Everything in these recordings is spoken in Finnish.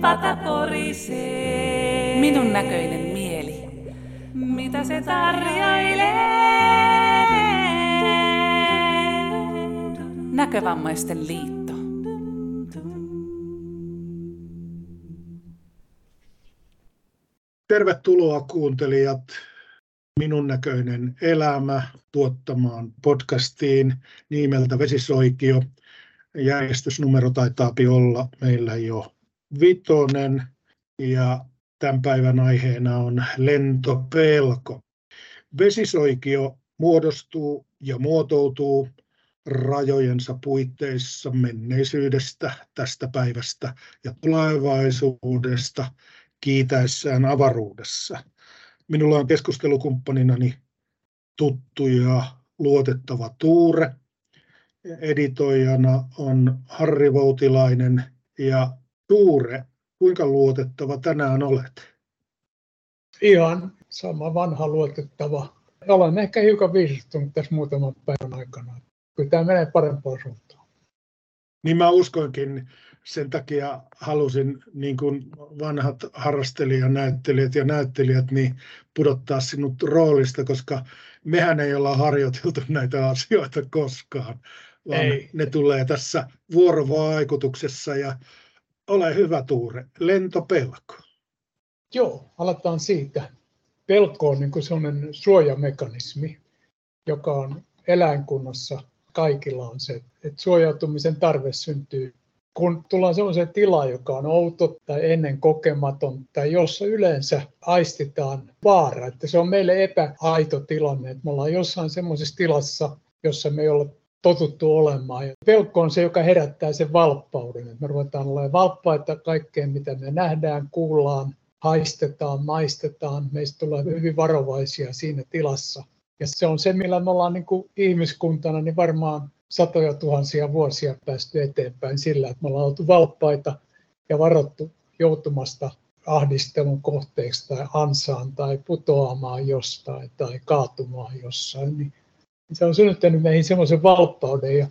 pata porisee. Minun näköinen mieli. Mitä se tarjoilee? Näkövammaisten liitto. Tervetuloa kuuntelijat Minun näköinen elämä tuottamaan podcastiin nimeltä Vesisoikio. Järjestysnumero taitaa olla meillä jo vitonen ja tämän päivän aiheena on lentopelko. Vesisoikio muodostuu ja muotoutuu rajojensa puitteissa menneisyydestä, tästä päivästä ja tulevaisuudesta kiitäessään avaruudessa. Minulla on keskustelukumppaninani tuttu ja luotettava Tuure. Editoijana on Harri Voutilainen ja Tuure, kuinka luotettava tänään olet? Ihan sama vanha luotettava. Olen ehkä hiukan viisastunut tässä muutaman päivän aikana. Kyllä tämä menee parempaan suuntaan. Niin mä uskoinkin, sen takia halusin niin kuin vanhat harrastelijanäyttelijät ja näyttelijät niin pudottaa sinut roolista, koska mehän ei olla harjoiteltu näitä asioita koskaan, vaan ei. ne tulee tässä vuorovaikutuksessa ja ole hyvä Tuure, lentopelko. Joo, aletaan siitä. Pelko on niin sellainen suojamekanismi, joka on eläinkunnassa kaikilla on se, että suojautumisen tarve syntyy kun tullaan sellaiseen tilaan, joka on outo tai ennen kokematon, tai jossa yleensä aistitaan vaara, että se on meille epäaito tilanne, että me ollaan jossain semmoisessa tilassa, jossa me ei olla totuttu olemaan. Ja pelko on se, joka herättää sen valppauden. Me ruvetaan olemaan valppaita kaikkeen, mitä me nähdään, kuullaan, haistetaan, maistetaan. Meistä tulee hyvin varovaisia siinä tilassa. Ja se on se, millä me ollaan niin kuin ihmiskuntana niin varmaan satoja tuhansia vuosia päästy eteenpäin sillä, että me ollaan oltu valppaita ja varattu joutumasta ahdistelun kohteeksi tai ansaan tai putoamaan jostain tai kaatumaan jossain, niin se on synnyttänyt meihin semmoisen valppauden ja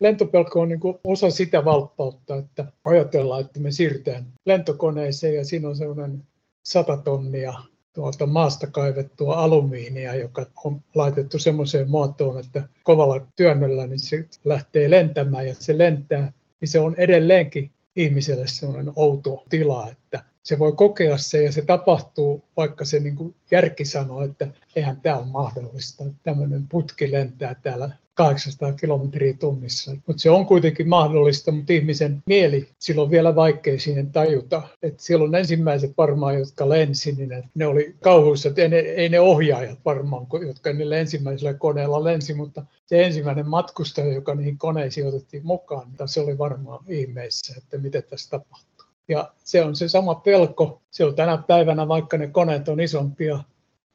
lentopelko on niin osa sitä valppautta, että ajatellaan, että me siirrytään lentokoneeseen ja siinä on semmoinen sata tonnia tuolta maasta kaivettua alumiinia, joka on laitettu semmoiseen muotoon, että kovalla työnnöllä niin se lähtee lentämään ja se lentää, niin se on edelleenkin ihmiselle sellainen outo tila, että se voi kokea se ja se tapahtuu, vaikka se niin kuin järki sanoo, että eihän tämä ole mahdollista. Tämmöinen putki lentää täällä 800 kilometriä tunnissa. Mutta se on kuitenkin mahdollista, mutta ihmisen mieli, silloin on vielä vaikea siihen tajuta. Et silloin ensimmäiset varmaan, jotka lensi, niin ne oli kauhuissa, että ei ne, ei ne ohjaajat varmaan, jotka niillä ensimmäisellä koneella lensi, mutta se ensimmäinen matkustaja, joka niihin koneisiin otettiin mukaan, niin se oli varmaan ihmeissä, että mitä tässä tapahtuu. Ja se on se sama pelko. Se on tänä päivänä, vaikka ne koneet on isompia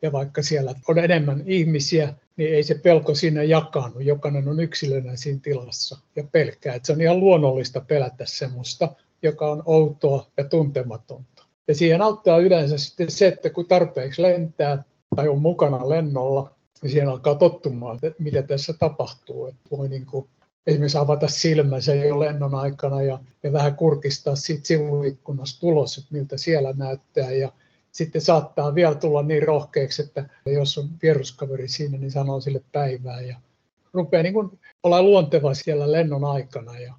ja vaikka siellä on enemmän ihmisiä, niin ei se pelko sinne jakanut. Jokainen on yksilönä siinä tilassa ja pelkää. Että se on ihan luonnollista pelätä semmoista, joka on outoa ja tuntematonta. Ja siihen auttaa yleensä sitten se, että kun tarpeeksi lentää tai on mukana lennolla, niin siihen alkaa tottumaan, että mitä tässä tapahtuu. Että voi niin kuin esimerkiksi avata silmänsä jo lennon aikana ja, ja vähän kurkistaa siitä sivuikkunasta ulos, että miltä siellä näyttää. Ja sitten saattaa vielä tulla niin rohkeaksi, että jos on vieruskaveri siinä, niin sanoo sille päivää ja rupeaa niin kuin olla luonteva siellä lennon aikana. Ja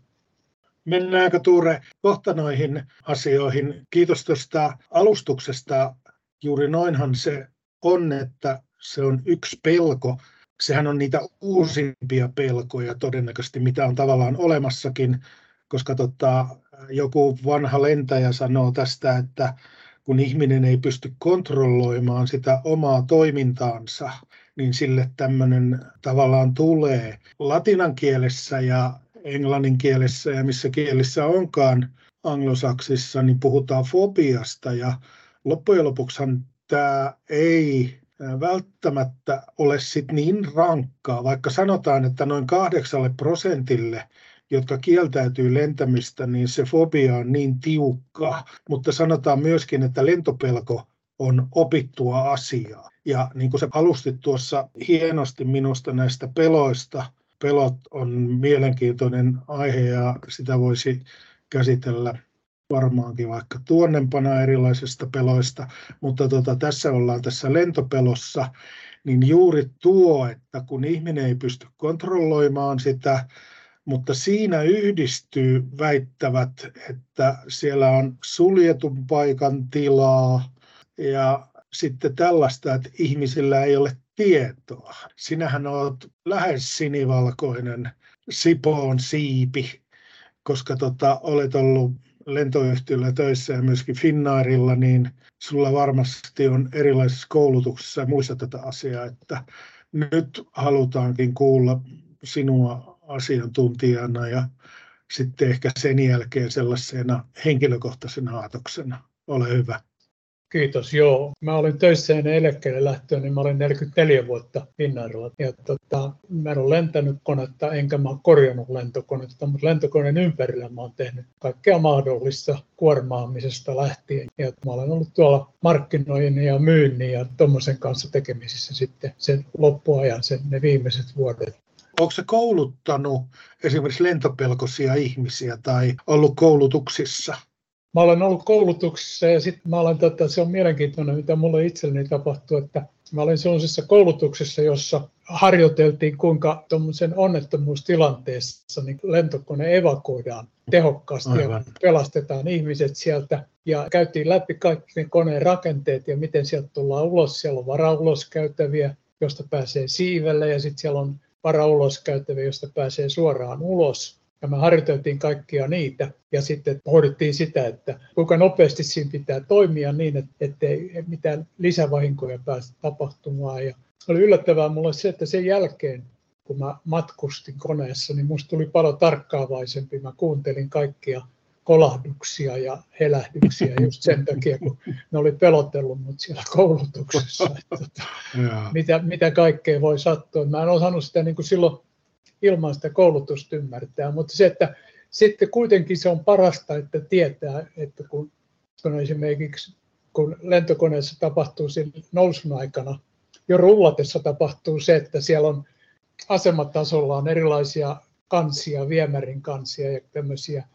Mennäänkö Tuure kohta noihin asioihin? Kiitos tuosta alustuksesta. Juuri noinhan se on, että se on yksi pelko. Sehän on niitä uusimpia pelkoja todennäköisesti, mitä on tavallaan olemassakin, koska tota, joku vanha lentäjä sanoo tästä, että kun ihminen ei pysty kontrolloimaan sitä omaa toimintaansa, niin sille tämmöinen tavallaan tulee. Latinan kielessä ja englannin kielessä ja missä kielissä onkaan anglosaksissa, niin puhutaan fobiasta ja loppujen lopuksihan tämä ei välttämättä ole sit niin rankkaa, vaikka sanotaan, että noin kahdeksalle prosentille jotka kieltäytyy lentämistä, niin se fobia on niin tiukka. Mutta sanotaan myöskin, että lentopelko on opittua asiaa. Ja niin kuin sä alustit tuossa hienosti minusta näistä peloista, pelot on mielenkiintoinen aihe ja sitä voisi käsitellä varmaankin vaikka tuonnempana erilaisista peloista, mutta tota, tässä ollaan tässä lentopelossa, niin juuri tuo, että kun ihminen ei pysty kontrolloimaan sitä, mutta siinä yhdistyy väittävät, että siellä on suljetun paikan tilaa ja sitten tällaista, että ihmisillä ei ole tietoa. Sinähän olet lähes sinivalkoinen Sipoon siipi, koska tota, olet ollut lentoyhtiöllä töissä ja myöskin Finnairilla, niin sulla varmasti on erilaisissa koulutuksissa ja muissa tätä asiaa, että nyt halutaankin kuulla sinua asiantuntijana ja sitten ehkä sen jälkeen sellaisena henkilökohtaisena aatoksena. Ole hyvä. Kiitos, joo. Mä olin töissä ennen eläkkeelle lähtöä, niin mä olin 44 vuotta Finnairilla. Ja tota, mä en ole lentänyt konetta, enkä mä ole korjannut lentokonetta, mutta lentokoneen ympärillä mä oon tehnyt kaikkea mahdollista kuormaamisesta lähtien. Ja mä olen ollut tuolla markkinoinnin ja myynnin ja tuommoisen kanssa tekemisissä sitten sen loppuajan, sen ne viimeiset vuodet. Onko se kouluttanut esimerkiksi lentopelkoisia ihmisiä tai ollut koulutuksissa? Mä olen ollut koulutuksessa ja sitten mä olen, tota, se on mielenkiintoinen, mitä mulle itselleni tapahtuu, että mä olin sellaisessa koulutuksessa, jossa harjoiteltiin, kuinka tuommoisen onnettomuustilanteessa niin lentokone evakuoidaan tehokkaasti Aivan. ja pelastetaan ihmiset sieltä. Ja käytiin läpi kaikki ne koneen rakenteet ja miten sieltä tullaan ulos. Siellä on varauloskäytäviä, josta pääsee siivelle ja sitten siellä on varauloskäytäviä, josta pääsee suoraan ulos ja me harjoiteltiin kaikkia niitä ja sitten pohdittiin sitä, että kuinka nopeasti siinä pitää toimia niin, ettei mitään lisävahinkoja pääse tapahtumaan. Ja oli yllättävää mulle se, että sen jälkeen, kun mä matkustin koneessa, niin musta tuli paljon tarkkaavaisempi. Mä kuuntelin kaikkia kolahduksia ja helähdyksiä just sen takia, kun ne oli pelotellut mut siellä koulutuksessa. Että, tota, mitä, mitä kaikkea voi sattua. Mä en osannut sitä niin kuin silloin ilman sitä koulutusta ymmärtää. Mutta se, että sitten kuitenkin se on parasta, että tietää, että kun, kun esimerkiksi kun lentokoneessa tapahtuu siinä nousun aikana, jo rullatessa tapahtuu se, että siellä on asematasolla on erilaisia kansia, viemärin kansia ja tämmöisiä,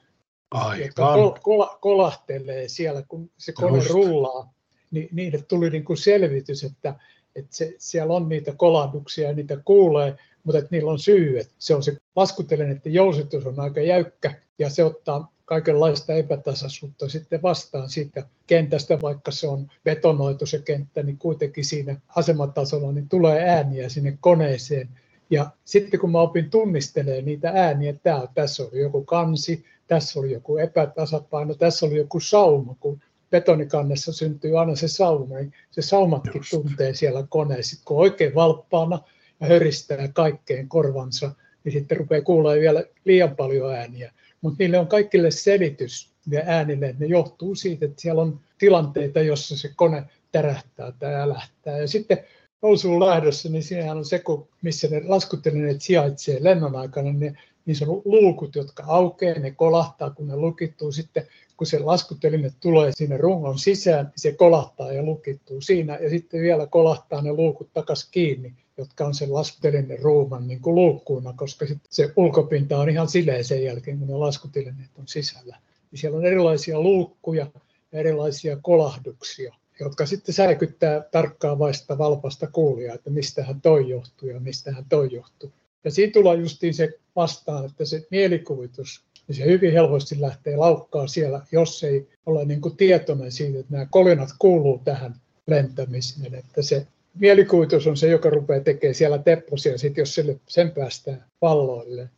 Aivan. jotka kol, kol, kolahtelee siellä, kun se kone Just. rullaa. Niin niille tuli niin kuin selvitys, että, että se, siellä on niitä kolahduksia ja niitä kuulee, mutta että niillä on syy. Että se on se laskutelen, että jousitus on aika jäykkä ja se ottaa kaikenlaista epätasaisuutta sitten vastaan siitä kentästä, vaikka se on betonoitu se kenttä, niin kuitenkin siinä asematasolla niin tulee ääniä sinne koneeseen. Ja sitten kun mä opin tunnistelemaan niitä ääniä, että tässä oli joku kansi, tässä oli joku epätasapaino, tässä oli joku sauma, kun betonikannessa syntyy aina se sauma, niin se saumatkin tuntee siellä koneessa. Sitten kun oikein valppaana, ja höristää kaikkeen korvansa, niin sitten rupeaa kuulla vielä liian paljon ääniä. Mutta niille on kaikille selitys ja äänille, että ne johtuu siitä, että siellä on tilanteita, jossa se kone tärähtää tai älähtää. Ja sitten nousuun lähdössä, niin siinähän on se, kun, missä ne laskuttelineet sijaitsee lennon aikana, niin niin se luukut, jotka aukeaa, ne kolahtaa, kun ne lukittuu. Sitten kun se laskuteline tulee sinne rungon sisään, niin se kolahtaa ja lukittuu siinä. Ja sitten vielä kolahtaa ne luukut takaisin kiinni jotka on sen laskutelinen ruuman niin kuin luukkuuna, koska se ulkopinta on ihan sileä sen jälkeen, kun ne laskutelineet on sisällä. Ja siellä on erilaisia luukkuja ja erilaisia kolahduksia, jotka sitten säikyttää tarkkaavaista valpasta kuulijaa, että mistähän toi johtuu ja mistähän toi johtuu. Ja siinä tulee justiin se vastaan, että se mielikuvitus, niin se hyvin helposti lähtee laukkaa siellä, jos ei ole niin kuin tietoinen siitä, että nämä kolinat kuuluu tähän lentämiseen, että se mielikuvitus on se, joka rupeaa tekemään siellä tepposia, sit jos sille, sen päästään valloille.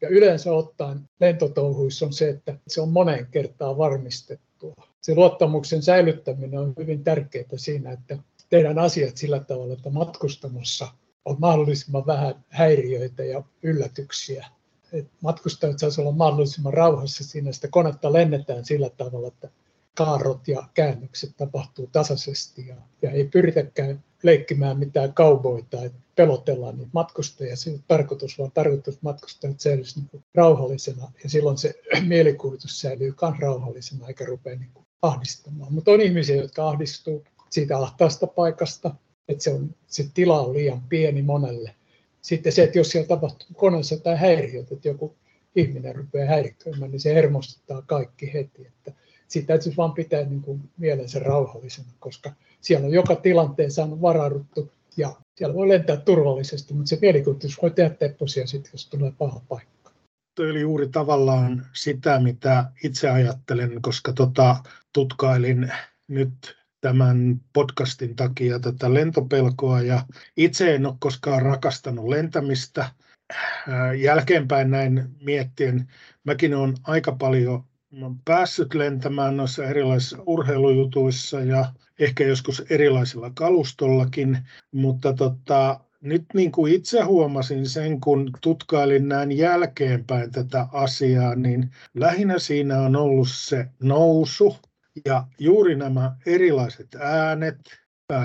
Ja yleensä ottaen lentotouhuissa on se, että se on moneen kertaan varmistettua. Se luottamuksen säilyttäminen on hyvin tärkeää siinä, että tehdään asiat sillä tavalla, että matkustamossa on mahdollisimman vähän häiriöitä ja yllätyksiä. Et matkustajat saisivat olla mahdollisimman rauhassa siinä, sitä konetta lennetään sillä tavalla, että kaarot ja käännökset tapahtuu tasaisesti ja, ja ei pyritäkään leikkimään mitään kauboita, että pelotellaan niitä matkustajia. Se ei tarkoitus, vaan tarkoitus matkustajat säilyisi niin rauhallisena ja silloin se mielikuvitus säilyy myös rauhallisena eikä rupea niin kuin ahdistamaan. Mutta on ihmisiä, jotka ahdistuu siitä ahtaasta paikasta, että se, on, se tila on liian pieni monelle. Sitten se, että jos siellä tapahtuu koneessa tai häiriöt, että joku ihminen rupeaa häiriköimään, niin se hermostuttaa kaikki heti. Että siitä täytyisi vaan pitää niin kuin mielensä rauhallisena, koska siellä on joka tilanteessa on varauduttu ja siellä voi lentää turvallisesti, mutta se mielikuvitus voi tehdä tepposia sitten, jos tulee paha paikka. Tuo oli juuri tavallaan sitä, mitä itse ajattelen, koska tota, tutkailin nyt tämän podcastin takia tätä lentopelkoa. Ja itse en ole koskaan rakastanut lentämistä. Jälkeenpäin näin miettien, mäkin olen aika paljon päässyt lentämään noissa erilaisissa urheilujutuissa ja ehkä joskus erilaisilla kalustollakin, mutta tota, nyt niin kuin itse huomasin sen, kun tutkailin näin jälkeenpäin tätä asiaa, niin lähinnä siinä on ollut se nousu ja juuri nämä erilaiset äänet,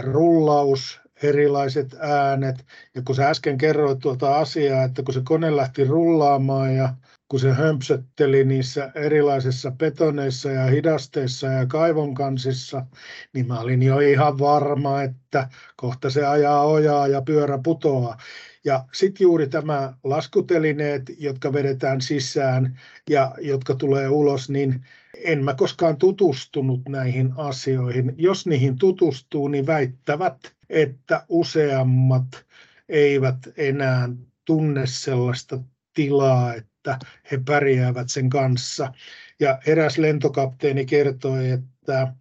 rullaus, erilaiset äänet. Ja kun sä äsken kerroit tuota asiaa, että kun se kone lähti rullaamaan ja kun se hömpsötteli niissä erilaisissa betoneissa ja hidasteissa ja kaivonkansissa, niin mä olin jo ihan varma, että kohta se ajaa ojaa ja pyörä putoaa. Ja sitten juuri tämä laskutelineet, jotka vedetään sisään ja jotka tulee ulos, niin en mä koskaan tutustunut näihin asioihin. Jos niihin tutustuu, niin väittävät, että useammat eivät enää tunne sellaista tilaa, että he pärjäävät sen kanssa. Ja eräs lentokapteeni kertoi, että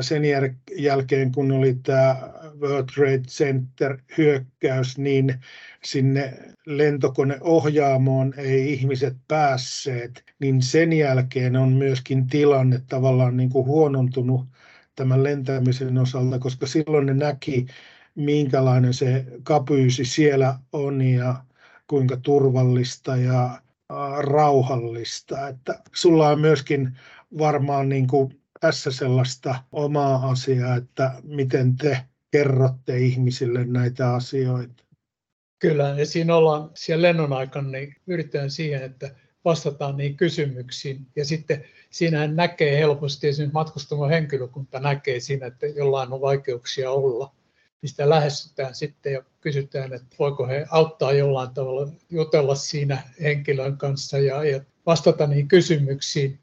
sen jälkeen kun oli tämä World Trade Center hyökkäys, niin sinne lentokoneohjaamoon ei ihmiset päässeet, niin sen jälkeen on myöskin tilanne tavallaan niin kuin huonontunut tämän lentämisen osalta, koska silloin ne näki, minkälainen se kapyysi siellä on ja kuinka turvallista ja rauhallista. Että sulla on myöskin varmaan niin kuin tässä sellaista omaa asiaa, että miten te kerrotte ihmisille näitä asioita. Kyllä, ja siinä ollaan siellä lennon aikana, niin yritetään siihen, että vastataan niihin kysymyksiin. Ja sitten siinähän näkee helposti, esimerkiksi matkustamon henkilökunta näkee siinä, että jollain on vaikeuksia olla. Sitä lähestytään sitten ja kysytään, että voiko he auttaa jollain tavalla jutella siinä henkilön kanssa ja, ja vastata niihin kysymyksiin.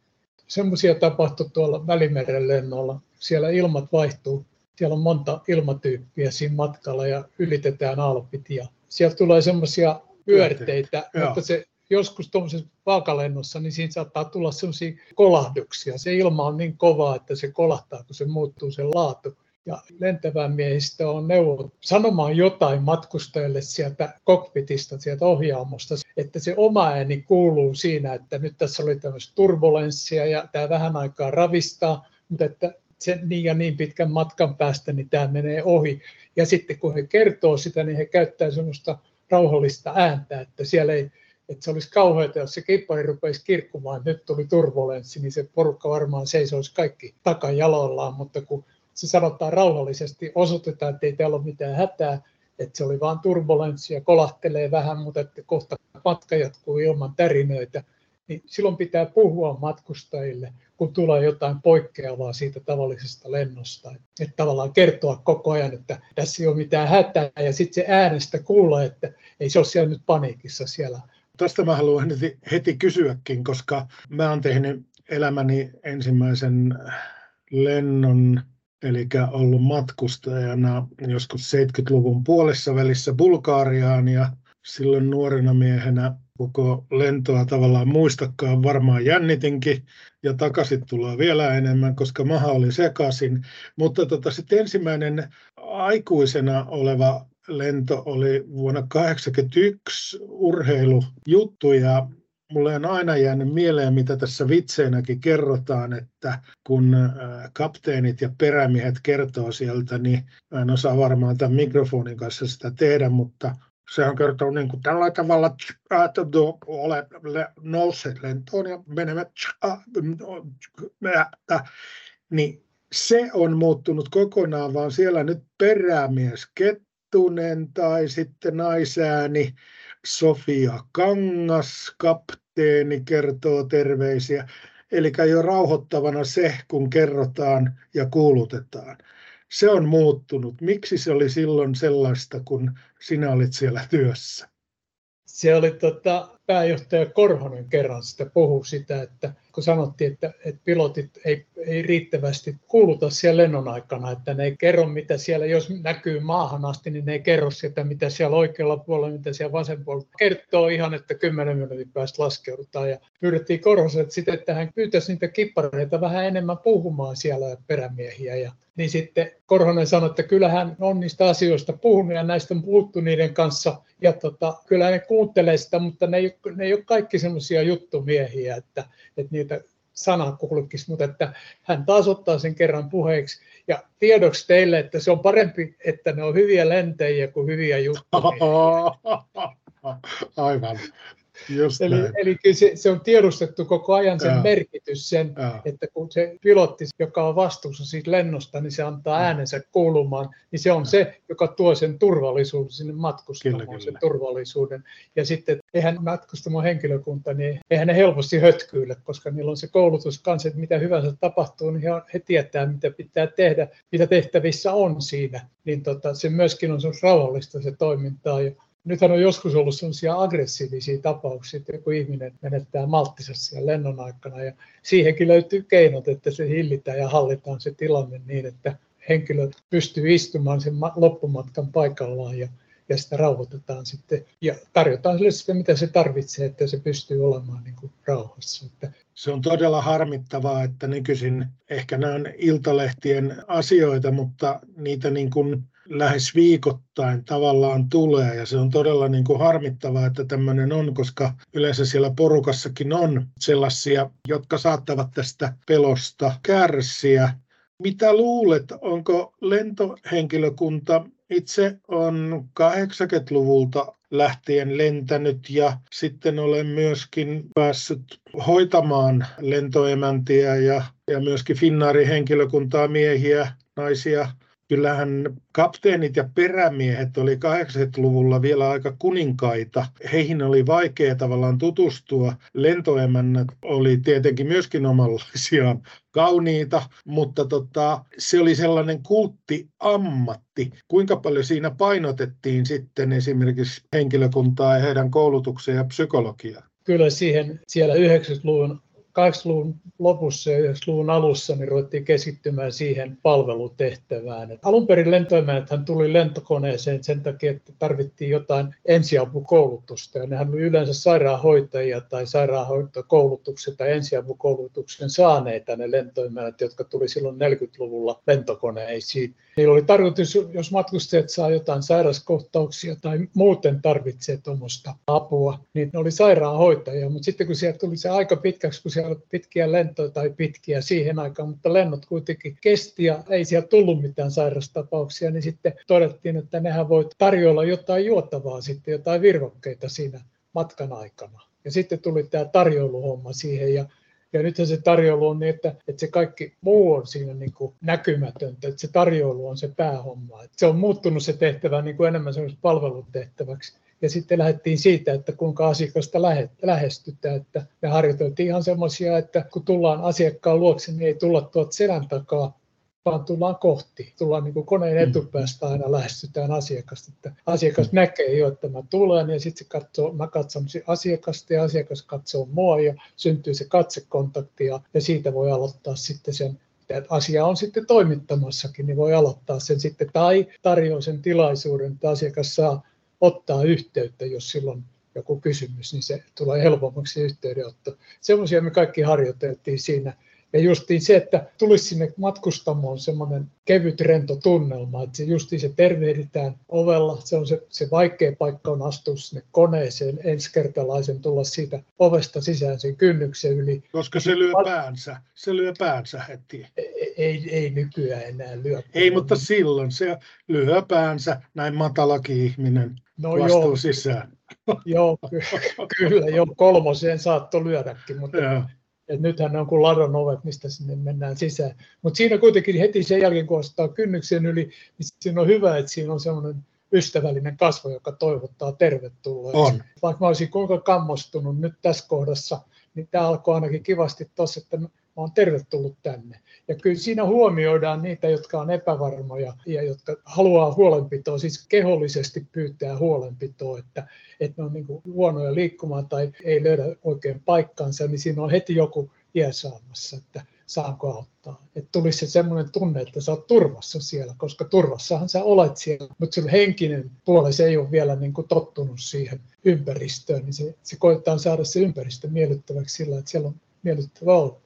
Semmoisia tapahtui tuolla Välimeren lennolla. Siellä ilmat vaihtuu. Siellä on monta ilmatyyppiä siinä matkalla ja ylitetään alpit ja siellä tulee semmoisia pyörteitä, mutta se joskus tuollaisessa vaakalennossa, niin siinä saattaa tulla semmoisia kolahduksia. Se ilma on niin kovaa, että se kolahtaa, kun se muuttuu sen laatu. Ja lentävää miehistä on neuvot sanomaan jotain matkustajille sieltä kokpitista, sieltä ohjaamosta, että se oma ääni kuuluu siinä, että nyt tässä oli tämmöistä turbulenssia ja tämä vähän aikaa ravistaa, mutta että sen niin ja niin pitkän matkan päästä, niin tämä menee ohi. Ja sitten kun he kertoo sitä, niin he käyttää semmoista rauhallista ääntä, että siellä ei, että se olisi kauheata, jos se kippari rupeisi kirkkumaan, että nyt tuli turbulenssi, niin se porukka varmaan seisoisi kaikki takajaloillaan, mutta kun se sanotaan rauhallisesti, osoitetaan, että ei täällä ole mitään hätää, että se oli vain turbulenssi ja kolahtelee vähän, mutta että kohta matka jatkuu ilman tärinöitä, niin silloin pitää puhua matkustajille, kun tulee jotain poikkeavaa siitä tavallisesta lennosta. Että tavallaan kertoa koko ajan, että tässä ei ole mitään hätää ja sitten se äänestä kuulee, että ei se ole siellä nyt paniikissa siellä. Tästä mä haluan heti, heti kysyäkin, koska mä oon tehnyt elämäni ensimmäisen lennon eli ollut matkustajana joskus 70-luvun puolessa välissä Bulgaariaan ja silloin nuorena miehenä koko lentoa tavallaan muistakaan, varmaan jännitinkin ja takaisin tulee vielä enemmän, koska maha oli sekaisin. Mutta tota, sitten ensimmäinen aikuisena oleva lento oli vuonna 1981 urheilujuttu ja mulle on aina jäänyt mieleen, mitä tässä vitseinäkin kerrotaan, että kun kapteenit ja perämiehet kertoo sieltä, niin mä en osaa varmaan tämän mikrofonin kanssa sitä tehdä, mutta sehän kertoo niin kuin tällä tavalla, että olet nousseet lentoon ja menevät, niin se on muuttunut kokonaan, vaan siellä nyt perämies Kettunen tai sitten naisääni Sofia Kangas, kapteeni, kertoo terveisiä. Eli jo rauhoittavana se, kun kerrotaan ja kuulutetaan se on muuttunut. Miksi se oli silloin sellaista, kun sinä olit siellä työssä? Se oli tota, pääjohtaja Korhonen kerran sitä puhui sitä, että kun sanottiin, että, että pilotit ei, ei riittävästi kuuluta siellä lennon aikana, että ne ei kerro mitä siellä, jos näkyy maahan asti, niin ne ei kerro sitä, mitä siellä oikealla puolella, mitä siellä vasempuolella. Kertoo ihan, että kymmenen minuutin päästä laskeudutaan ja pyydettiin Korhoset sitten, että hän pyytäisi niitä kippareita vähän enemmän puhumaan siellä perämiehiä ja niin sitten Korhonen sanoi, että kyllä hän on niistä asioista puhunut ja näistä on puhuttu niiden kanssa. Ja tota, kyllä ne kuuntelee sitä, mutta ne ei, ne ei ole kaikki semmoisia juttumiehiä, että, että niitä sana kulkisi, mutta että hän taas ottaa sen kerran puheeksi. Ja tiedoksi teille, että se on parempi, että ne on hyviä lentäjiä kuin hyviä juttuja. Aivan. Just eli, eli se, se on tiedostettu koko ajan sen ja. merkitys, sen, ja. että kun se pilotti, joka on vastuussa siitä lennosta, niin se antaa äänensä kuulumaan, niin se on ja. se, joka tuo sen turvallisuuden sinne matkustamaan, kyllä, kyllä. sen turvallisuuden. Ja sitten eihän matkustamon henkilökunta, niin eihän ne helposti hötkyille, koska niillä on se koulutus kanssa, että mitä hyvänsä tapahtuu, niin he, he tietää, mitä pitää tehdä, mitä tehtävissä on siinä. Niin tota, se myöskin on rauhallista se toimintaa. Ja Nythän on joskus ollut sellaisia aggressiivisia tapauksia, että joku ihminen menettää malttinsa siellä lennon aikana ja siihenkin löytyy keinot, että se hillitään ja hallitaan se tilanne niin, että henkilö pystyy istumaan sen loppumatkan paikallaan ja, ja sitä rauhoitetaan sitten ja tarjotaan sille sitä, mitä se tarvitsee, että se pystyy olemaan niin kuin rauhassa. Että se on todella harmittavaa, että nykyisin ehkä nämä on iltalehtien asioita, mutta niitä niin kuin lähes viikoittain tavallaan tulee ja se on todella niin kuin harmittavaa, että tämmöinen on, koska yleensä siellä porukassakin on sellaisia, jotka saattavat tästä pelosta kärsiä. Mitä luulet, onko lentohenkilökunta itse on 80-luvulta lähtien lentänyt ja sitten olen myöskin päässyt hoitamaan lentoemäntiä ja, ja myöskin Finnaarin henkilökuntaa, miehiä, naisia kyllähän kapteenit ja perämiehet oli 80-luvulla vielä aika kuninkaita. Heihin oli vaikea tavallaan tutustua. Lentoemännät oli tietenkin myöskin omanlaisiaan kauniita, mutta tota, se oli sellainen kulttiammatti. Kuinka paljon siinä painotettiin sitten esimerkiksi henkilökuntaa ja heidän koulutuksia ja psykologiaa? Kyllä siihen siellä 90-luvun 80-luvun lopussa ja 90-luvun alussa niin ruvettiin keskittymään siihen palvelutehtävään. Et alun perin lentoemännäthän tuli lentokoneeseen sen takia, että tarvittiin jotain ensiapukoulutusta. Ja nehän oli yleensä sairaanhoitajia tai sairaanhoitokoulutuksen tai ensiapukoulutuksen saaneita ne lentoemännät, jotka tuli silloin 40-luvulla lentokoneisiin. Niillä oli tarkoitus, jos matkustajat saa jotain sairaskohtauksia tai muuten tarvitsee tuommoista apua, niin ne oli sairaanhoitajia. Mutta sitten kun sieltä tuli se aika pitkäksi, kun siellä oli pitkiä lentoja tai pitkiä siihen aikaan, mutta lennot kuitenkin kesti ja ei siellä tullut mitään sairastapauksia, niin sitten todettiin, että nehän voi tarjolla jotain juotavaa sitten, jotain virvokkeita siinä matkan aikana. Ja sitten tuli tämä tarjoiluhomma siihen ja ja nythän se tarjoulu on niin, että, että se kaikki muu on siinä niin kuin näkymätöntä, että se tarjoulu on se päähomma. Että se on muuttunut se tehtävä niin kuin enemmän palvelutehtäväksi. Ja sitten lähdettiin siitä, että kuinka asiakasta lähestytään. Että me harjoiteltiin ihan semmoisia, että kun tullaan asiakkaan luokse, niin ei tulla tuolta selän takaa, vaan tullaan kohti. Tullaan niin kuin koneen mm. etupäästä aina lähestytään asiakasta. Että asiakas mm. näkee jo, että mä tulen ja sitten se katsoo, mä katson asiakasta ja asiakas katsoo mua ja syntyy se katsekontakti ja, ja siitä voi aloittaa sitten sen että asia on sitten toimittamassakin, niin voi aloittaa sen sitten tai tarjoaa sen tilaisuuden, että asiakas saa ottaa yhteyttä, jos silloin joku kysymys, niin se tulee helpommaksi yhteydenotto. Semmoisia me kaikki harjoiteltiin siinä ja justiin se, että tulisi sinne matkustamoon semmoinen kevyt rento tunnelma, että se justiin se tervehditään ovella, se on se, se vaikea paikka on astua sinne koneeseen ensikertalaisen tulla siitä ovesta sisään sen kynnyksen yli. Koska se lyö päänsä, se lyö päänsä heti. Ei, ei, ei nykyään enää lyö. Ei, mutta silloin se lyö päänsä, näin matalakin ihminen no astuu joo. sisään. Joo, kyllä, jo kolmoseen saattoi lyödäkin, mutta joo et nythän ne on kuin ladon ovet, mistä sinne mennään sisään. Mutta siinä kuitenkin heti sen jälkeen, kun ostaa kynnyksen yli, niin siinä on hyvä, että siinä on semmoinen ystävällinen kasvo, joka toivottaa tervetulleeksi. On. Vaikka mä olisin kuinka kammostunut nyt tässä kohdassa, niin tämä alkoi ainakin kivasti tuossa, että vaan tervetullut tänne. Ja kyllä siinä huomioidaan niitä, jotka on epävarmoja ja jotka haluaa huolenpitoa, siis kehollisesti pyytää huolenpitoa, että, että ne on niin huonoja liikkumaan tai ei löydä oikein paikkansa, niin siinä on heti joku saamassa, että saanko auttaa. Että tulisi se semmoinen tunne, että sä oot turvassa siellä, koska turvassahan sä olet siellä, mutta se henkinen puoli se ei ole vielä niin kuin tottunut siihen ympäristöön, niin se, se koittaa saada se ympäristö miellyttäväksi sillä, että siellä on miellyttävä olla.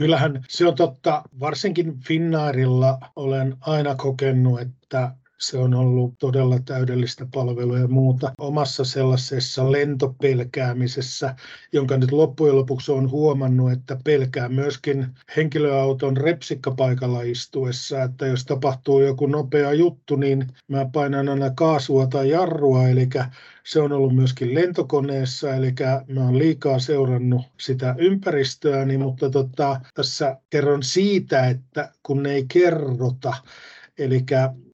Kyllähän se on totta, varsinkin Finnairilla olen aina kokenut, että se on ollut todella täydellistä palvelua ja muuta. Omassa sellaisessa lentopelkäämisessä, jonka nyt loppujen lopuksi on huomannut, että pelkää myöskin henkilöauton repsikkapaikalla istuessa, että jos tapahtuu joku nopea juttu, niin mä painan aina kaasua tai jarrua, eli se on ollut myöskin lentokoneessa, eli mä oon liikaa seurannut sitä ympäristöäni, mutta tota, tässä kerron siitä, että kun ne ei kerrota, eli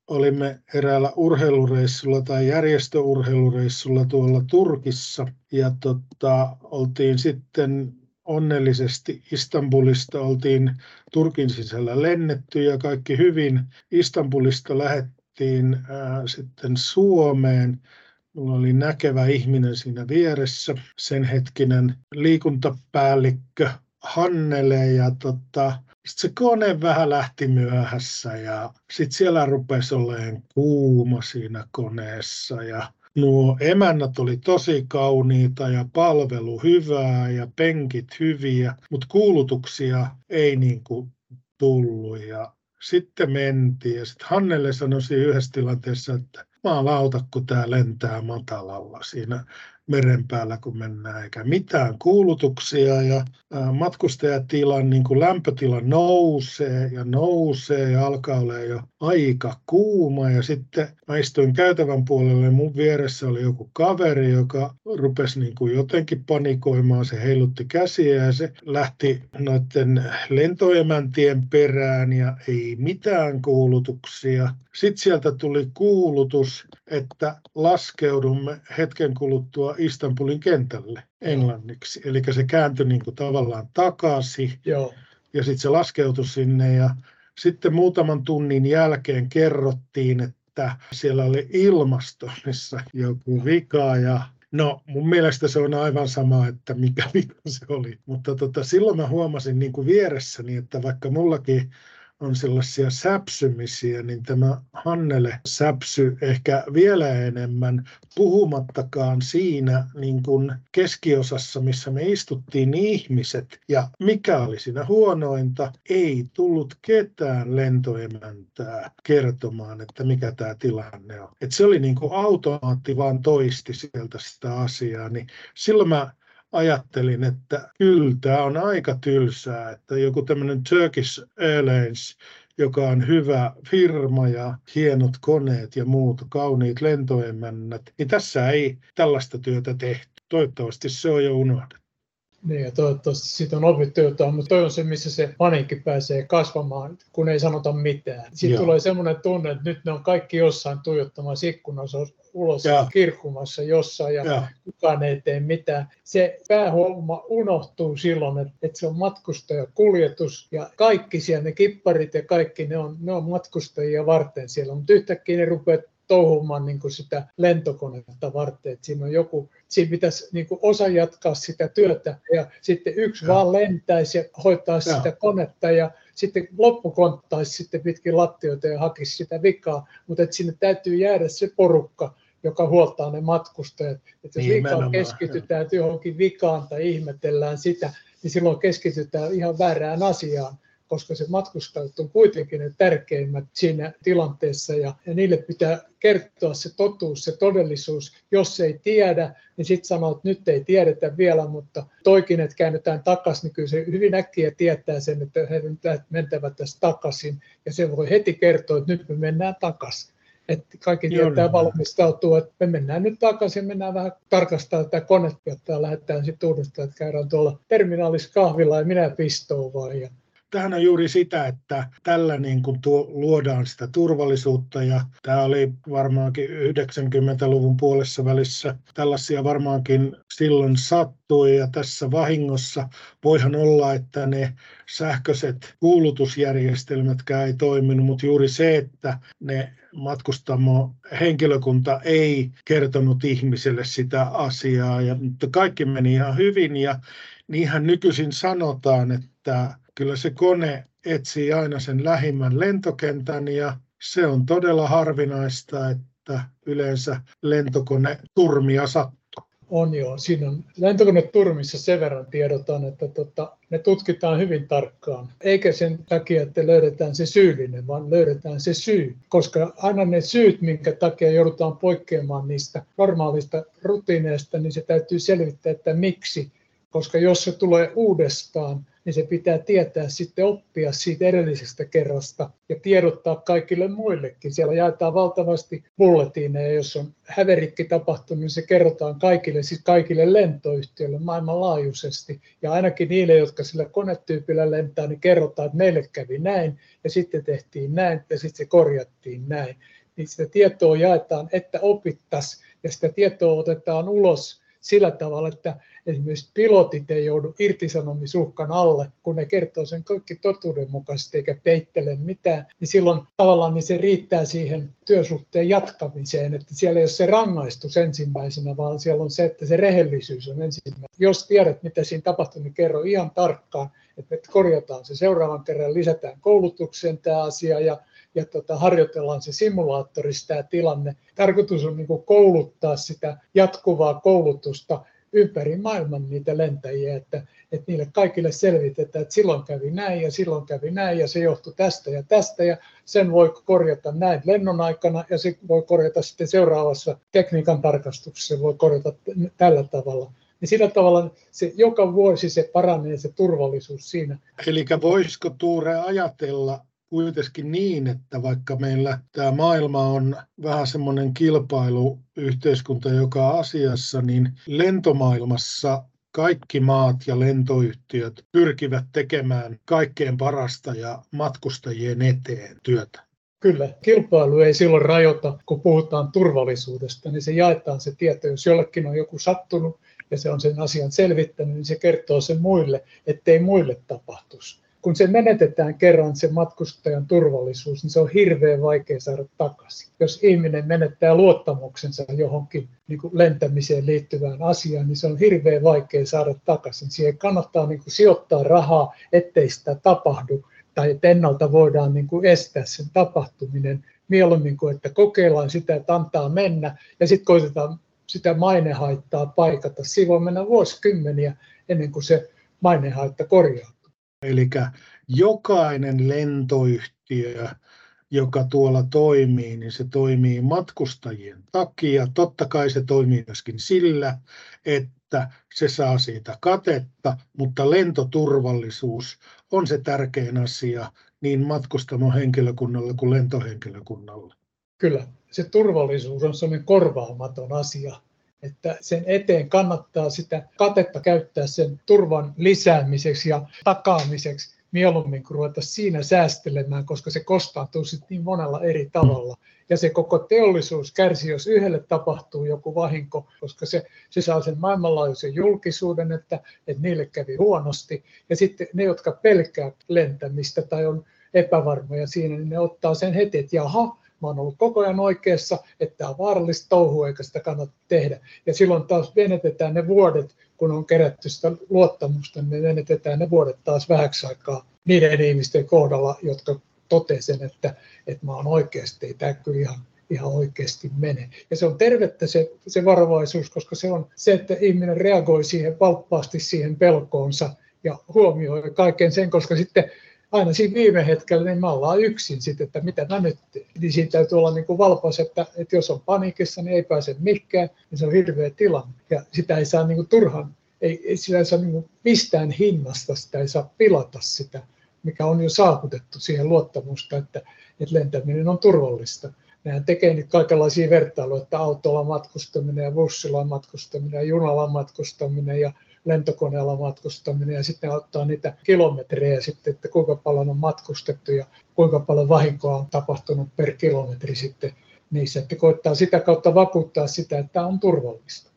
olimme eräällä urheilureissulla tai järjestöurheilureissulla tuolla Turkissa ja tota, oltiin sitten onnellisesti Istanbulista oltiin Turkin sisällä lennetty ja kaikki hyvin. Istanbulista lähettiin ää, sitten Suomeen. Mulla oli näkevä ihminen siinä vieressä, sen hetkinen liikuntapäällikkö Hannele ja tota, sitten se kone vähän lähti myöhässä ja sitten siellä rupesi olemaan kuuma siinä koneessa ja nuo emännät oli tosi kauniita ja palvelu hyvää ja penkit hyviä, mutta kuulutuksia ei niin kuin tullut ja sitten mentiin ja sitten Hannelle sanoi yhdessä tilanteessa, että lauta, kun tämä lentää matalalla siinä meren päällä, kun mennään, eikä mitään kuulutuksia. Ja matkustajatilan niin kuin lämpötila nousee ja nousee ja alkaa olla jo aika kuuma ja sitten mä istuin käytävän puolelle ja mun vieressä oli joku kaveri, joka rupesi niin kuin jotenkin panikoimaan, se heilutti käsiä ja se lähti noiden lentoemäntien perään ja ei mitään kuulutuksia. Sitten sieltä tuli kuulutus, että laskeudumme hetken kuluttua Istanbulin kentälle englanniksi. Eli se kääntyi niin kuin tavallaan takaisin Joo. ja sitten se laskeutui sinne ja sitten muutaman tunnin jälkeen kerrottiin, että siellä oli ilmastoinnissa joku vika ja No mun mielestä se on aivan sama, että mikä vika se oli. Mutta tota, silloin mä huomasin niin kuin vieressäni, että vaikka mullakin on sellaisia säpsymisiä, niin tämä Hannele säpsy ehkä vielä enemmän, puhumattakaan siinä niin kuin keskiosassa, missä me istuttiin ihmiset. Ja mikä oli siinä huonointa, ei tullut ketään lentoemäntää kertomaan, että mikä tämä tilanne on. Et se oli niin kuin automaatti vaan toisti sieltä sitä asiaa, niin silloin mä ajattelin, että kyllä tämä on aika tylsää, että joku tämmöinen Turkish Airlines, joka on hyvä firma ja hienot koneet ja muut, kauniit lentoemännät, niin tässä ei tällaista työtä tehty. Toivottavasti se on jo unohdettu. Niin, ja toivottavasti siitä on opittu jotain, mutta toi on se, missä se paniikki pääsee kasvamaan, kun ei sanota mitään. Sitten Joo. tulee semmoinen tunne, että nyt ne on kaikki jossain tuijottamassa ikkunassa ulos ja. kirkkumassa jossain ja, ja kukaan ei tee mitään. Se päähomma unohtuu silloin, että, että se on matkustajakuljetus ja kaikki siellä, ne kipparit ja kaikki, ne on, ne on matkustajia varten siellä, mutta yhtäkkiä ne rupeaa touhumaan niin kuin sitä lentokonetta varten. Että siinä on joku, siinä pitäisi niin kuin osa jatkaa sitä työtä ja sitten yksi ja. vaan lentäisi ja hoitaa ja. sitä konetta ja sitten loppu konttaisi sitten pitkin lattioita ja hakisi sitä vikaa, mutta että sinne täytyy jäädä se porukka, joka huoltaa ne matkustajat. Että jos vikaan keskitytään jo. johonkin vikaan tai ihmetellään sitä, niin silloin keskitytään ihan väärään asiaan koska se matkustajat on kuitenkin ne tärkeimmät siinä tilanteessa ja, ja niille pitää kertoa se totuus, se todellisuus. Jos ei tiedä, niin sitten sanoo, että nyt ei tiedetä vielä, mutta toikin, että käännetään takaisin, niin kyllä se hyvin äkkiä tietää sen, että he mentävät tässä takaisin ja se voi heti kertoa, että nyt me mennään takaisin että kaikki tietää valmistautua, että me mennään nyt takaisin, mennään vähän tarkastaa tätä konetta, jotta lähdetään sitten uudestaan, että käydään tuolla terminaalissa kahvilla ja minä pistoon vai. Ja tähän on juuri sitä, että tällä niin kuin tuo, luodaan sitä turvallisuutta ja tämä oli varmaankin 90-luvun puolessa välissä. Tällaisia varmaankin silloin sattui ja tässä vahingossa voihan olla, että ne sähköiset kuulutusjärjestelmätkään ei toiminut, mutta juuri se, että ne matkustamo henkilökunta ei kertonut ihmiselle sitä asiaa, ja, mutta kaikki meni ihan hyvin ja niinhän nykyisin sanotaan, että kyllä se kone etsii aina sen lähimmän lentokentän ja se on todella harvinaista, että yleensä lentokone turmia sattuu. On joo. Siinä on lentokoneturmissa sen verran tiedotan, että tota, ne tutkitaan hyvin tarkkaan. Eikä sen takia, että löydetään se syyllinen, vaan löydetään se syy. Koska aina ne syyt, minkä takia joudutaan poikkeamaan niistä normaalista rutiineista, niin se täytyy selvittää, että miksi. Koska jos se tulee uudestaan, niin se pitää tietää sitten oppia siitä edellisestä kerrasta ja tiedottaa kaikille muillekin. Siellä jaetaan valtavasti bulletiineja, jos on häverikki tapahtunut, niin se kerrotaan kaikille, siis kaikille lentoyhtiöille maailmanlaajuisesti. Ja ainakin niille, jotka sillä konetyypillä lentää, niin kerrotaan, että meille kävi näin ja sitten tehtiin näin ja sitten se korjattiin näin. Niin sitä tietoa jaetaan, että opittaisiin ja sitä tietoa otetaan ulos sillä tavalla, että esimerkiksi pilotit ei joudu irtisanomisuhkan alle, kun ne kertoo sen kaikki totuudenmukaisesti eikä peittele mitään, niin silloin tavallaan niin se riittää siihen työsuhteen jatkamiseen, että siellä ei ole se rangaistus ensimmäisenä, vaan siellä on se, että se rehellisyys on ensimmäisenä. Jos tiedät, mitä siinä tapahtuu, niin kerro ihan tarkkaan, että me korjataan se seuraavan kerran, lisätään koulutukseen tämä asia ja ja tota, harjoitellaan se simulaattorissa tämä tilanne. Tarkoitus on niin kouluttaa sitä jatkuvaa koulutusta ympäri maailman niitä lentäjiä, että, että niille kaikille selvitetään, että silloin kävi näin ja silloin kävi näin ja se johtui tästä ja tästä ja sen voi korjata näin lennon aikana ja se voi korjata sitten seuraavassa tekniikan tarkastuksessa, se voi korjata tällä tavalla. Niin sillä tavalla se, joka vuosi se paranee se turvallisuus siinä. Eli voisiko Tuure ajatella, kuitenkin niin, että vaikka meillä tämä maailma on vähän semmoinen kilpailuyhteiskunta joka asiassa, niin lentomaailmassa kaikki maat ja lentoyhtiöt pyrkivät tekemään kaikkein parasta ja matkustajien eteen työtä. Kyllä, kilpailu ei silloin rajoita, kun puhutaan turvallisuudesta, niin se jaetaan se tieto. Jos jollekin on joku sattunut ja se on sen asian selvittänyt, niin se kertoo sen muille, ettei muille tapahtuisi kun se menetetään kerran se matkustajan turvallisuus, niin se on hirveän vaikea saada takaisin. Jos ihminen menettää luottamuksensa johonkin niin kuin lentämiseen liittyvään asiaan, niin se on hirveän vaikea saada takaisin. Siihen kannattaa niin kuin sijoittaa rahaa, ettei sitä tapahdu tai että ennalta voidaan niin kuin estää sen tapahtuminen mieluummin kuin että kokeillaan sitä, että antaa mennä ja sitten koitetaan sitä mainehaittaa paikata. Siinä voi mennä vuosikymmeniä ennen kuin se mainehaitta korjaa. Eli jokainen lentoyhtiö, joka tuolla toimii, niin se toimii matkustajien takia. Totta kai se toimii myöskin sillä, että se saa siitä katetta, mutta lentoturvallisuus on se tärkein asia niin matkustamon henkilökunnalle kuin lentohenkilökunnalle. Kyllä, se turvallisuus on sellainen korvaamaton asia että sen eteen kannattaa sitä katetta käyttää sen turvan lisäämiseksi ja takaamiseksi mieluummin kuin ruveta siinä säästelemään, koska se kostautuu sitten niin monella eri tavalla. Ja se koko teollisuus kärsii, jos yhdelle tapahtuu joku vahinko, koska se, se saa sen maailmanlaajuisen julkisuuden, että, että niille kävi huonosti. Ja sitten ne, jotka pelkää lentämistä tai on epävarmoja siinä, niin ne ottaa sen heti, että jaha, mä oon ollut koko ajan oikeassa, että tämä on vaarallista touhua eikä sitä kannata tehdä. Ja silloin taas venetetään ne vuodet, kun on kerätty sitä luottamusta, niin venetetään ne vuodet taas vähäksi aikaa niiden ihmisten kohdalla, jotka totesen, että, että mä oon oikeasti, ei tämä kyllä ihan, ihan oikeasti mene. Ja se on tervettä se, se varovaisuus, koska se on se, että ihminen reagoi siihen valppaasti siihen pelkoonsa ja huomioi kaiken sen, koska sitten aina siinä viime hetkellä niin me ollaan yksin sitten, että mitä mä nyt teen. Niin siinä täytyy olla niin kuin valpas, että, että jos on panikissa, niin ei pääse mikään, niin se on hirveä tilanne. Ja sitä ei saa niin kuin turhan, ei, ei ei saa niin kuin mistään hinnasta, sitä ei saa pilata sitä, mikä on jo saavutettu siihen luottamusta, että, että lentäminen on turvallista. Nehän tekee nyt kaikenlaisia vertailuja, että autolla matkustaminen ja bussilla matkustaminen ja junalla matkustaminen ja lentokoneella matkustaminen ja sitten ottaa niitä kilometrejä sitten, että kuinka paljon on matkustettu ja kuinka paljon vahinkoa on tapahtunut per kilometri sitten niissä, että koittaa sitä kautta vakuuttaa sitä, että tämä on turvallista.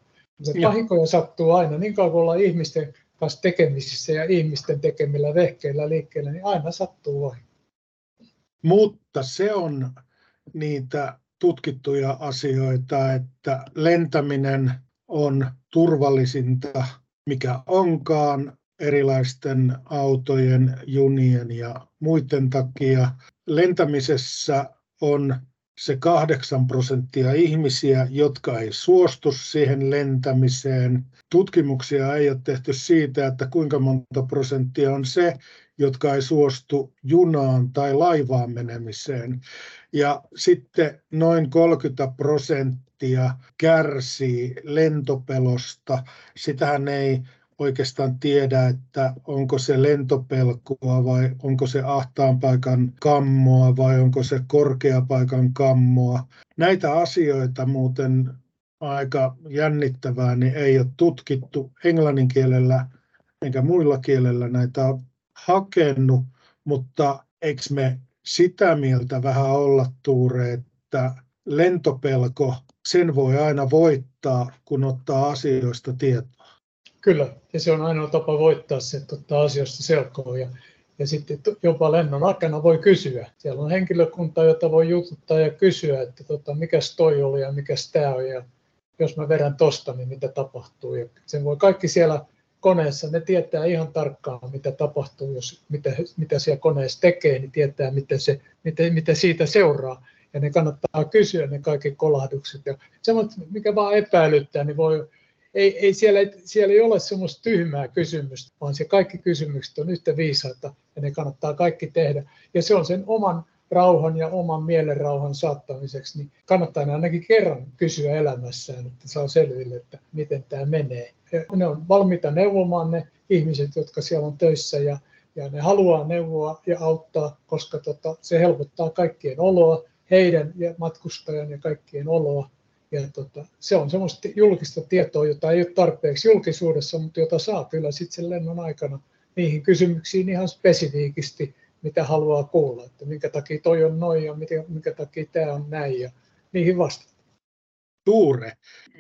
Se vahinkoja sattuu aina, niin kauan kuin ollaan ihmisten kanssa tekemisissä ja ihmisten tekemillä vehkeillä liikkeellä, niin aina sattuu vahinko. Mutta se on niitä tutkittuja asioita, että lentäminen on turvallisinta, mikä onkaan erilaisten autojen, junien ja muiden takia. Lentämisessä on se kahdeksan prosenttia ihmisiä, jotka ei suostu siihen lentämiseen. Tutkimuksia ei ole tehty siitä, että kuinka monta prosenttia on se, jotka ei suostu junaan tai laivaan menemiseen. Ja sitten noin 30 prosenttia kärsii lentopelosta. Sitähän ei oikeastaan tiedä, että onko se lentopelkoa vai onko se ahtaan paikan kammoa vai onko se korkeapaikan kammoa. Näitä asioita muuten aika jännittävää, niin ei ole tutkittu englannin kielellä enkä muilla kielellä näitä hakenut, mutta eikö me sitä mieltä vähän olla, Tuure, että lentopelko, sen voi aina voittaa, kun ottaa asioista tietoa. Kyllä, ja se on ainoa tapa voittaa se, että ottaa asioista selkoa. Ja, ja sitten jopa lennon aikana voi kysyä. Siellä on henkilökunta, jota voi jututtaa ja kysyä, että tota, mikä toi oli ja mikä tämä on. Ja jos mä vedän tosta, niin mitä tapahtuu. Ja sen voi kaikki siellä koneessa, ne tietää ihan tarkkaan, mitä tapahtuu, jos, mitä, mitä siellä koneessa tekee, niin tietää, mitä, se, mitä, mitä siitä seuraa. Ja ne kannattaa kysyä ne kaikki kolahdukset. Ja semmoinen, mikä vaan epäilyttää, niin voi, ei, ei siellä, siellä ei ole semmoista tyhmää kysymystä, vaan se kaikki kysymykset on yhtä viisaita ja ne kannattaa kaikki tehdä. Ja se on sen oman rauhan ja oman mielen rauhan saattamiseksi, niin kannattaa ainakin kerran kysyä elämässään, että saa selville, että miten tämä menee. Ja ne on valmiita neuvomaan ne ihmiset, jotka siellä on töissä ja, ja ne haluaa neuvoa ja auttaa, koska tota, se helpottaa kaikkien oloa, heidän ja matkustajan ja kaikkien oloa. Ja tota, se on semmoista julkista tietoa, jota ei ole tarpeeksi julkisuudessa, mutta jota saa kyllä sitten sen lennon aikana niihin kysymyksiin ihan spesifiikisti mitä haluaa kuulla, että minkä takia toi on noin ja minkä, minkä takia tämä on näin ja niihin vastata. Tuure,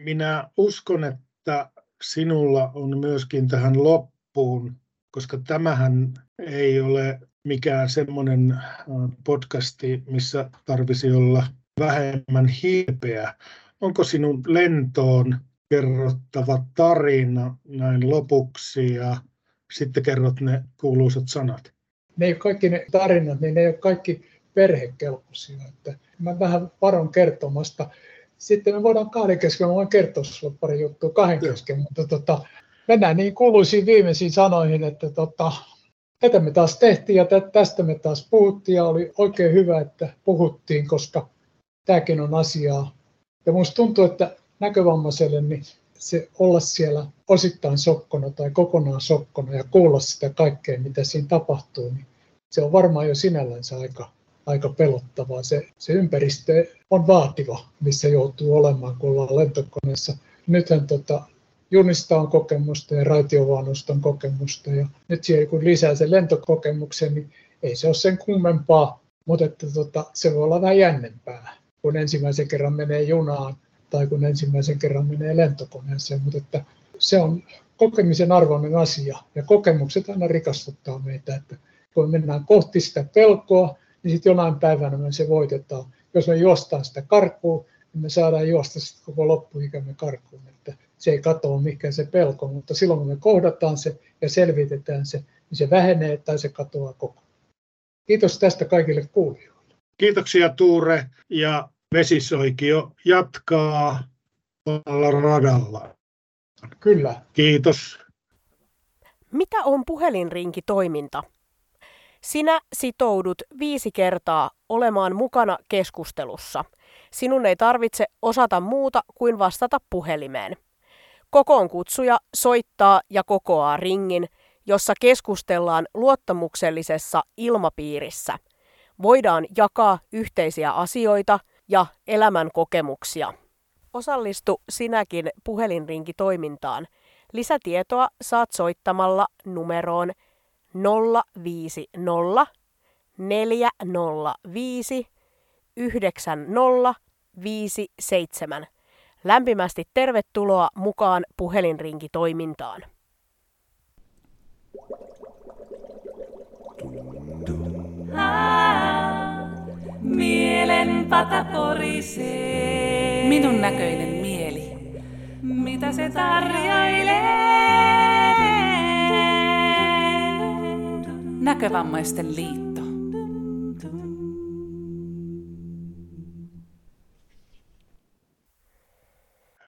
minä uskon, että sinulla on myöskin tähän loppuun, koska tämähän ei ole mikään semmoinen äh, podcasti, missä tarvisi olla vähemmän hiipeä. Onko sinun lentoon kerrottava tarina näin lopuksi ja sitten kerrot ne kuuluisat sanat? Ne ei kaikki ne tarinat, niin ne ei ole kaikki perhekelpoisia. Että mä vähän varon kertomasta. Sitten me voidaan kahden kesken, mä voin kertoa sinulle pari juttua kahden kesken, mutta tota, mennään niin kuuluisiin viimeisiin sanoihin, että tota, tätä me taas tehtiin ja tästä me taas puhuttiin ja oli oikein hyvä, että puhuttiin, koska tämäkin on asiaa. Ja minusta tuntuu, että näkövammaiselle niin se olla siellä osittain sokkona tai kokonaan sokkona ja kuulla sitä kaikkea, mitä siinä tapahtuu, niin se on varmaan jo sinällänsä aika, aika pelottavaa. Se, se ympäristö on vaativa, missä joutuu olemaan, kun ollaan lentokoneessa. Nythän tota, junista on kokemusta ja raitiovaunusta on kokemusta. Ja nyt siihen, kun lisää sen lentokokemuksen, niin ei se ole sen kummempaa, mutta että tota, se voi olla vähän jännempää, kun ensimmäisen kerran menee junaan tai kun ensimmäisen kerran menee lentokoneeseen. Mutta että se on kokemisen arvoinen asia ja kokemukset aina rikastuttaa meitä. Että kun mennään kohti sitä pelkoa, niin sitten jonain päivänä me se voitetaan. Jos me juostaan sitä karkuun, niin me saadaan juosta sitten koko loppuikämme karkuun. Että se ei katoa mikä se pelko, mutta silloin kun me kohdataan se ja selvitetään se, niin se vähenee tai se katoaa koko. Kiitos tästä kaikille kuulijoille. Kiitoksia Tuure ja Vesisoikio jatkaa radalla. Kyllä. Kiitos. Mitä on puhelinrinkitoiminta? Sinä sitoudut viisi kertaa olemaan mukana keskustelussa. Sinun ei tarvitse osata muuta kuin vastata puhelimeen. Kokoon kutsuja soittaa ja kokoaa ringin, jossa keskustellaan luottamuksellisessa ilmapiirissä. Voidaan jakaa yhteisiä asioita, ja elämän kokemuksia. Osallistu sinäkin puhelinrinkitoimintaan. Lisätietoa saat soittamalla numeroon 050 405 9057. Lämpimästi tervetuloa mukaan puhelinrinkitoimintaan. Mielen pata porisee. Minun näköinen mieli. Mitä se tarjoilee? Näkövammaisten liitto.